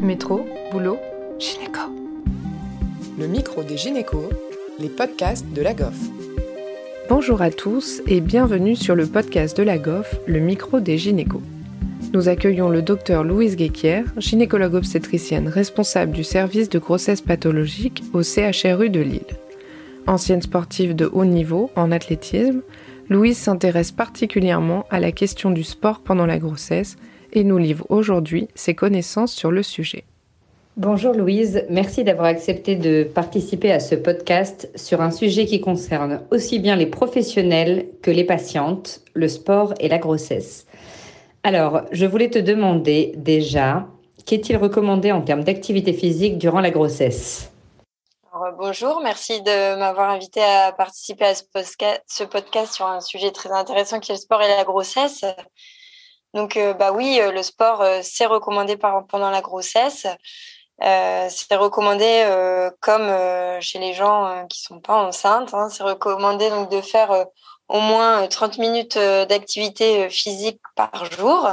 Métro, boulot, gynéco. Le micro des gynécos, les podcasts de la GOF. Bonjour à tous et bienvenue sur le podcast de la GOF, le micro des gynécos. Nous accueillons le docteur Louise Guéquière, gynécologue obstétricienne responsable du service de grossesse pathologique au CHRU de Lille. Ancienne sportive de haut niveau en athlétisme, Louise s'intéresse particulièrement à la question du sport pendant la grossesse et nous livre aujourd'hui ses connaissances sur le sujet. Bonjour Louise, merci d'avoir accepté de participer à ce podcast sur un sujet qui concerne aussi bien les professionnels que les patientes, le sport et la grossesse. Alors, je voulais te demander déjà, qu'est-il recommandé en termes d'activité physique durant la grossesse? Bonjour, merci de m'avoir invité à participer à ce podcast sur un sujet très intéressant qui est le sport et la grossesse. Donc, euh, bah oui, euh, le sport, euh, c'est recommandé pendant la grossesse. c'est recommandé comme chez les gens qui sont pas enceintes. Hein, c'est recommandé donc de faire au moins 30 minutes d'activité physique par jour.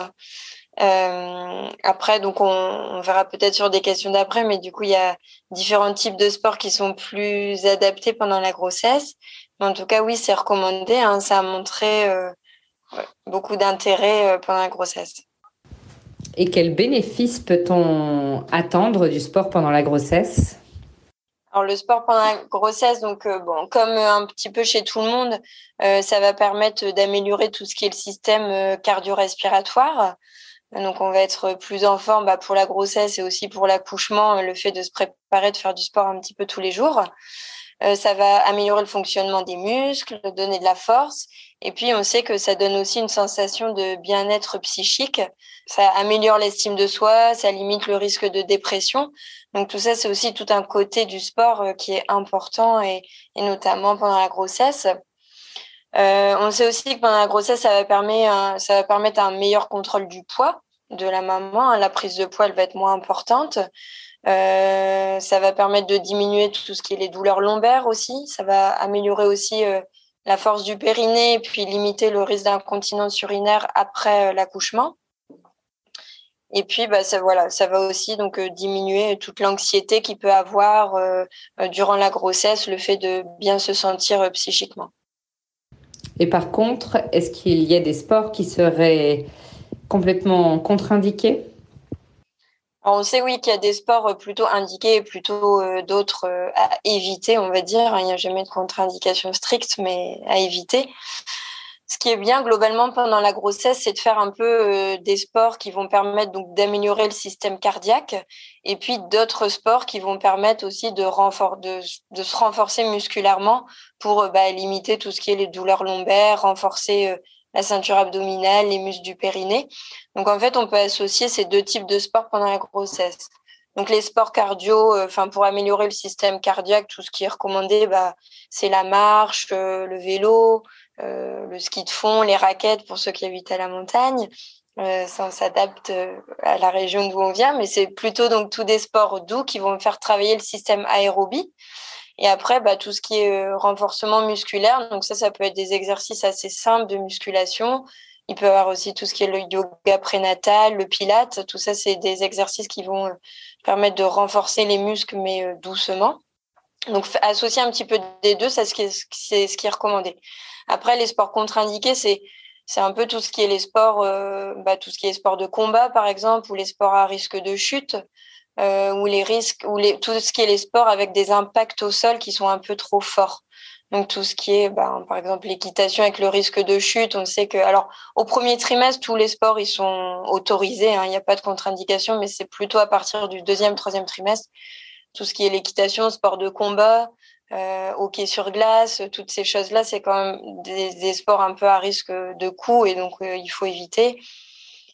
Après, donc on, on verra peut-être sur des questions d'après, mais du coup, il y a différents types de sports qui sont plus adaptés pendant la grossesse. Mais en tout cas, oui, c'est recommandé. Hein, ça a montré euh, beaucoup d'intérêt euh, pendant la grossesse. Et quels bénéfices peut-on attendre du sport pendant la grossesse? Alors le sport pendant la grossesse, donc bon, comme un petit peu chez tout le monde, ça va permettre d'améliorer tout ce qui est le système cardio-respiratoire. Donc, on va être plus en forme bah, pour la grossesse et aussi pour l'accouchement, le fait de se préparer, de faire du sport un petit peu tous les jours. Euh, ça va améliorer le fonctionnement des muscles, donner de la force. Et puis, on sait que ça donne aussi une sensation de bien-être psychique. Ça améliore l'estime de soi, ça limite le risque de dépression. Donc, tout ça, c'est aussi tout un côté du sport euh, qui est important et, notamment pendant la grossesse. Euh, on sait aussi que pendant la grossesse, ça permettre, ça va permettre un meilleur contrôle du poids de la maman. La prise de poids, elle va être moins importante. Euh, ça va permettre de diminuer tout ce qui est les douleurs lombaires aussi. Ça va améliorer aussi euh, la force du périnée et puis limiter le risque d'incontinence urinaire après euh, l'accouchement. Et puis, bah, ça, voilà, ça va aussi donc diminuer toute l'anxiété qu'il peut avoir durant la grossesse, le fait de bien se sentir psychiquement. Et par contre, est-ce qu'il y a des sports qui seraient complètement contre-indiqués? On sait oui qu'il y a des sports plutôt indiqués et plutôt euh, d'autres euh, à éviter, on va dire. Il n'y a jamais de contre-indication stricte, mais à éviter ce qui est bien globalement pendant la grossesse, c'est de faire un peu euh, des sports qui vont permettre donc d'améliorer le système cardiaque et puis d'autres sports qui vont permettre aussi de, de, se renforcer musculairement pour euh, bah, limiter tout ce qui est les douleurs lombaires, renforcer euh, la ceinture abdominale, les muscles du périnée. Donc en fait, on peut associer ces deux types de sports pendant la grossesse. Donc les sports cardio, enfin pour améliorer le système cardiaque, tout ce qui est recommandé, bah, c'est la marche, le vélo, euh, le ski de fond, les raquettes pour ceux qui habitent à la montagne. Euh, ça s'adapte euh, à la région d'où on vient, mais c'est plutôt donc tous des sports doux qui vont faire travailler le système aérobie. Et après, bah, tout ce qui est renforcement musculaire, donc ça, ça peut être des exercices assez simples de musculation. Il peut y avoir aussi tout ce qui est le yoga prénatal, le pilate. Tout ça, c'est des exercices qui vont permettre de renforcer les muscles, mais doucement. Donc, associer un petit peu des deux, c'est ce qui est recommandé. Après, les sports contre-indiqués, c'est c'est un peu tout ce qui est les sports, euh, bah, tout ce qui est sport de combat par exemple, ou les sports à risque de chute, euh, ou les risques, ou les, tout ce qui est les sports avec des impacts au sol qui sont un peu trop forts. Donc tout ce qui est, bah, par exemple, l'équitation avec le risque de chute, on sait que, alors au premier trimestre, tous les sports ils sont autorisés, hein, il n'y a pas de contre-indication, mais c'est plutôt à partir du deuxième, troisième trimestre, tout ce qui est l'équitation, sport de combat, euh, hockey sur glace, toutes ces choses-là, c'est quand même des, sports un peu à risque de coup et donc euh, il faut éviter.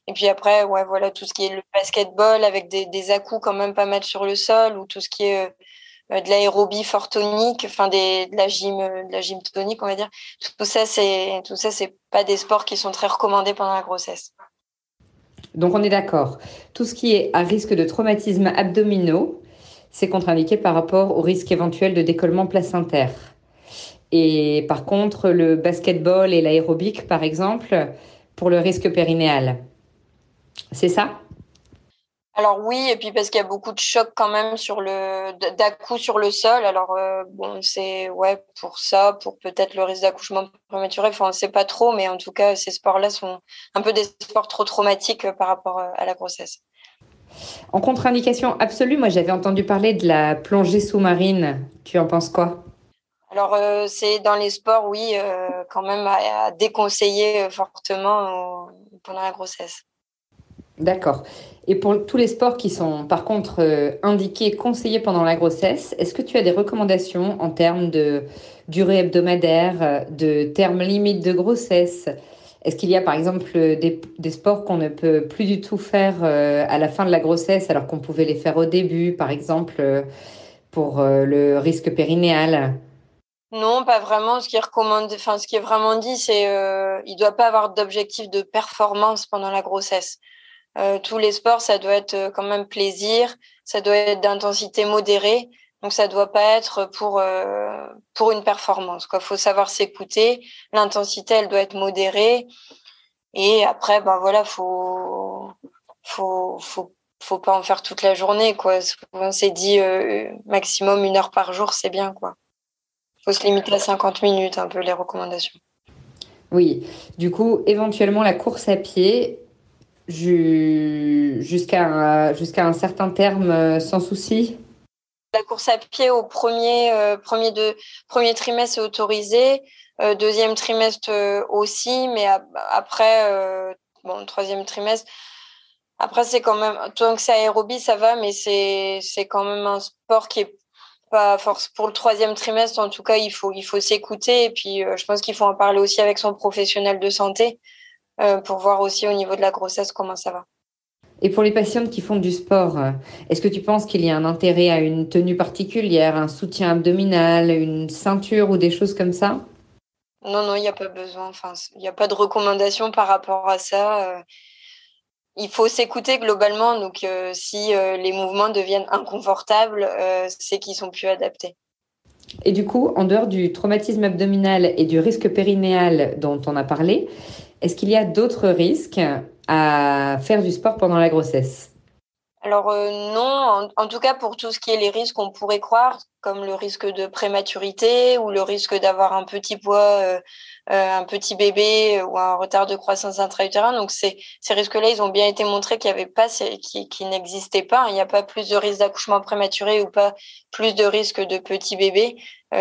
Et puis après, ouais, voilà, tout ce qui est le basketball avec des, des quand même pas mal sur le sol ou tout ce qui est euh, de l'aérobie fort tonique, enfin de la gym, de la gym tonique, on va dire. Tout ça, c'est tout ça, c'est pas des sports qui sont très recommandés pendant la grossesse. Donc on est d'accord. Tout ce qui est à risque de traumatismes abdominaux, c'est contre-indiqué par rapport au risque éventuel de décollement placentaire. Et par contre, le basketball et l'aérobic, par exemple, pour le risque périnéal. C'est ça? Alors oui, et puis parce qu'il y a beaucoup de chocs quand même sur le sur le sol. Alors euh, bon, c'est ouais pour ça, pour peut-être le risque d'accouchement prématuré. Enfin, on ne sait pas trop, mais en tout cas, ces sports-là sont un peu des sports trop traumatiques euh, par rapport euh, à la grossesse. En contre-indication absolue, moi j'avais entendu parler de la plongée sous-marine. Tu en penses quoi? Alors c'est dans les sports, oui, quand même à, déconseiller fortement pendant la grossesse. D'accord. Et pour tous les sports qui sont par contre euh, indiqués, conseillés pendant la grossesse, est-ce que tu as des recommandations en termes de durée hebdomadaire, de termes limites de grossesse? Est-ce qu'il y a par exemple des, sports qu'on ne peut plus du tout faire euh, à la fin de la grossesse alors qu'on pouvait les faire au début, par exemple euh, pour le risque périnéal? Non, pas vraiment. Ce qui est vraiment dit, c'est euh, il doit pas avoir d'objectif de performance pendant la grossesse. Euh, tous les sports, ça doit être euh, quand même plaisir, ça doit être d'intensité modérée. Donc ça doit pas être pour euh, pour une performance. Quoi, faut savoir s'écouter. L'intensité, elle doit être modérée. Et après, ben voilà, faut faut faut faut pas en faire toute la journée. Quoi, on s'est dit maximum une heure par jour, c'est bien. Quoi, faut se limiter à 50 minutes, un peu les recommandations. Oui, du coup, éventuellement la course à pied, jusqu'à jusqu'à un certain terme euh, sans souci La course à pied au premier, euh, premier, de, premier trimestre est autorisée, euh, deuxième trimestre aussi, mais après, bon, troisième trimestre, après c'est quand même, tant que c'est aérobie, ça va, mais c'est quand même un sport qui est pas force pour le troisième trimestre. En tout cas, il faut, il faut s'écouter et puis je pense qu'il faut en parler aussi avec son professionnel de santé euh, pour voir aussi au niveau de la grossesse comment ça va. Et pour les patientes qui font du sport, euh, est-ce que tu penses qu'il y a un intérêt à une tenue particulière, un soutien abdominal, une ceinture ou des choses comme ça? Non, non, il n'y a pas besoin. Enfin, il n'y a pas de recommandation par rapport à ça. Euh. Il faut s'écouter globalement. Donc, si les mouvements deviennent inconfortables, c'est qu'ils sont plus adaptés. Et du coup, en dehors du traumatisme abdominal et du risque périnéal dont on a parlé, est-ce qu'il y a d'autres risques à faire du sport pendant la grossesse? Alors euh, non, en, tout cas pour tout ce qui est les risques qu'on pourrait croire, comme le risque de prématurité ou le risque d'avoir un petit poids, euh, euh, un petit bébé ou un retard de croissance intra-utérin. Donc ces, risques-là, ils ont bien été montrés qu'il n'y avait pas, qui n'existaient pas. Il n'y a pas plus de risque d'accouchement prématuré ou pas plus de risque de petit bébé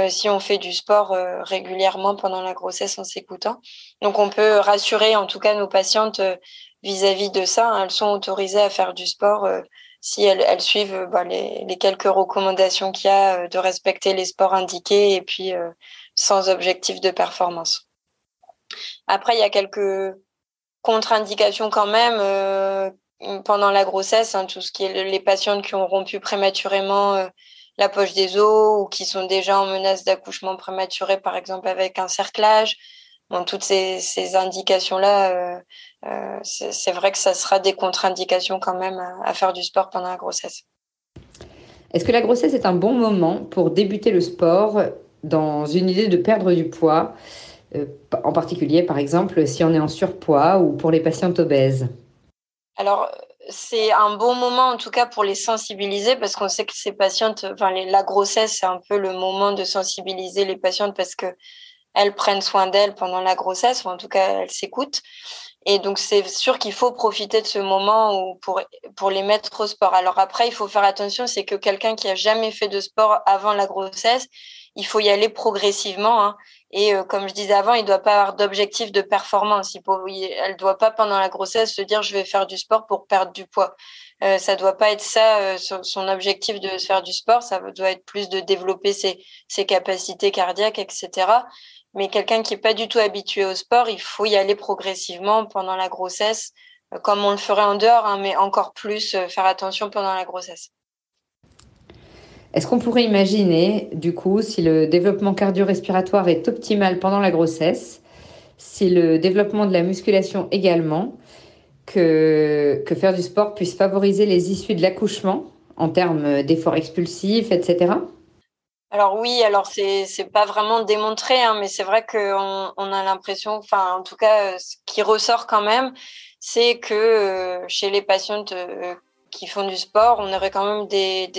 si on fait du sport régulièrement pendant la grossesse en s'écoutant. Donc on peut rassurer en tout cas nos patientes vis-à-vis de ça. Hein, elles sont autorisées à faire du sport euh, si elles, suivent euh, bah, les, quelques recommandations qu'il y a euh, de respecter les sports indiqués et puis sans objectif de performance. Après, il y a quelques contre-indications quand même pendant la grossesse, hein, tout ce qui est les patientes qui ont rompu prématurément la poche des os ou qui sont déjà en menace d'accouchement prématuré, par exemple avec un cerclage, Toutes ces, ces indications-là, euh, euh, c'est vrai que ça sera des contre-indications quand même à, faire du sport pendant la grossesse. Est-ce que la grossesse est un bon moment pour débuter le sport dans une idée de perdre du poids, euh, en particulier par exemple si on est en surpoids ou pour les patientes obèses? Alors, c'est un bon moment en tout cas pour les sensibiliser parce qu'on sait que ces patientes, enfin la grossesse, c'est un peu le moment de sensibiliser les patientes parce que elles prennent soin d'elles pendant la grossesse, ou en tout cas elles s'écoutent. Et donc c'est sûr qu'il faut profiter de ce moment pour pour les mettre au sport. Alors après, il faut faire attention, c'est que quelqu'un qui a jamais fait de sport avant la grossesse, il faut y aller progressivement. Hein. Et euh, comme je disais avant, il ne doit pas avoir d'objectif de performance. Il ne elle doit pas pendant la grossesse se dire je vais faire du sport pour perdre du poids. Euh, ça doit pas être ça euh, son objectif de faire du sport. Ça doit être plus de développer ses, ses capacités cardiaques, etc. Mais quelqu'un qui n'est pas du tout habitué au sport, il faut y aller progressivement pendant la grossesse, euh, comme on le ferait en dehors, hein, mais encore plus euh, faire attention pendant la grossesse. Est-ce qu'on pourrait imaginer, du coup, si le développement cardio-respiratoire est optimal pendant la grossesse, si le développement de la musculation également, que, que faire du sport puisse favoriser les issues de l'accouchement en termes d'efforts expulsifs, etc. Alors oui, alors c'est c'est pas vraiment démontré, hein, mais c'est vrai qu'on on a l'impression, enfin en tout cas, euh, ce qui ressort quand même, c'est que euh, chez les patientes euh, qui font du sport, on aurait quand même des,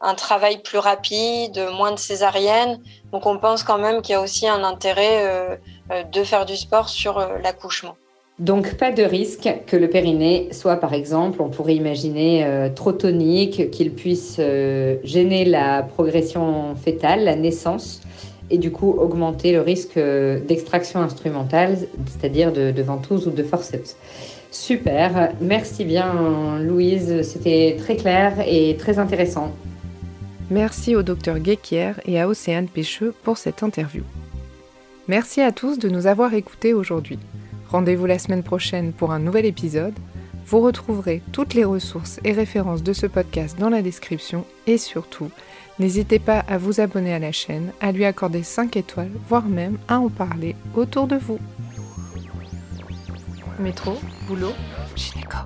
un travail plus rapide, moins de césariennes. Donc on pense quand même qu'il y a aussi un intérêt de faire du sport sur l'accouchement. Donc pas de risque que le périnée soit par exemple, on pourrait imaginer euh, trop tonique, qu'il puisse euh, gêner la progression fétale, la naissance, et du coup augmenter le risque euh, d'extraction instrumentale, c'est-à-dire de, ventouse ou de forceps. Super, merci bien Louise, c'était très clair et très intéressant. Merci au docteur Guéquier et à Océane Pêcheux pour cette interview. Merci à tous de nous avoir écoutés aujourd'hui. Rendez-vous la semaine prochaine pour un nouvel épisode. Vous retrouverez toutes les ressources et références de ce podcast dans la description et surtout, n'hésitez pas à vous abonner à la chaîne, à lui accorder 5 étoiles, voire même à en parler autour de vous. Métro, boulot, gynéco.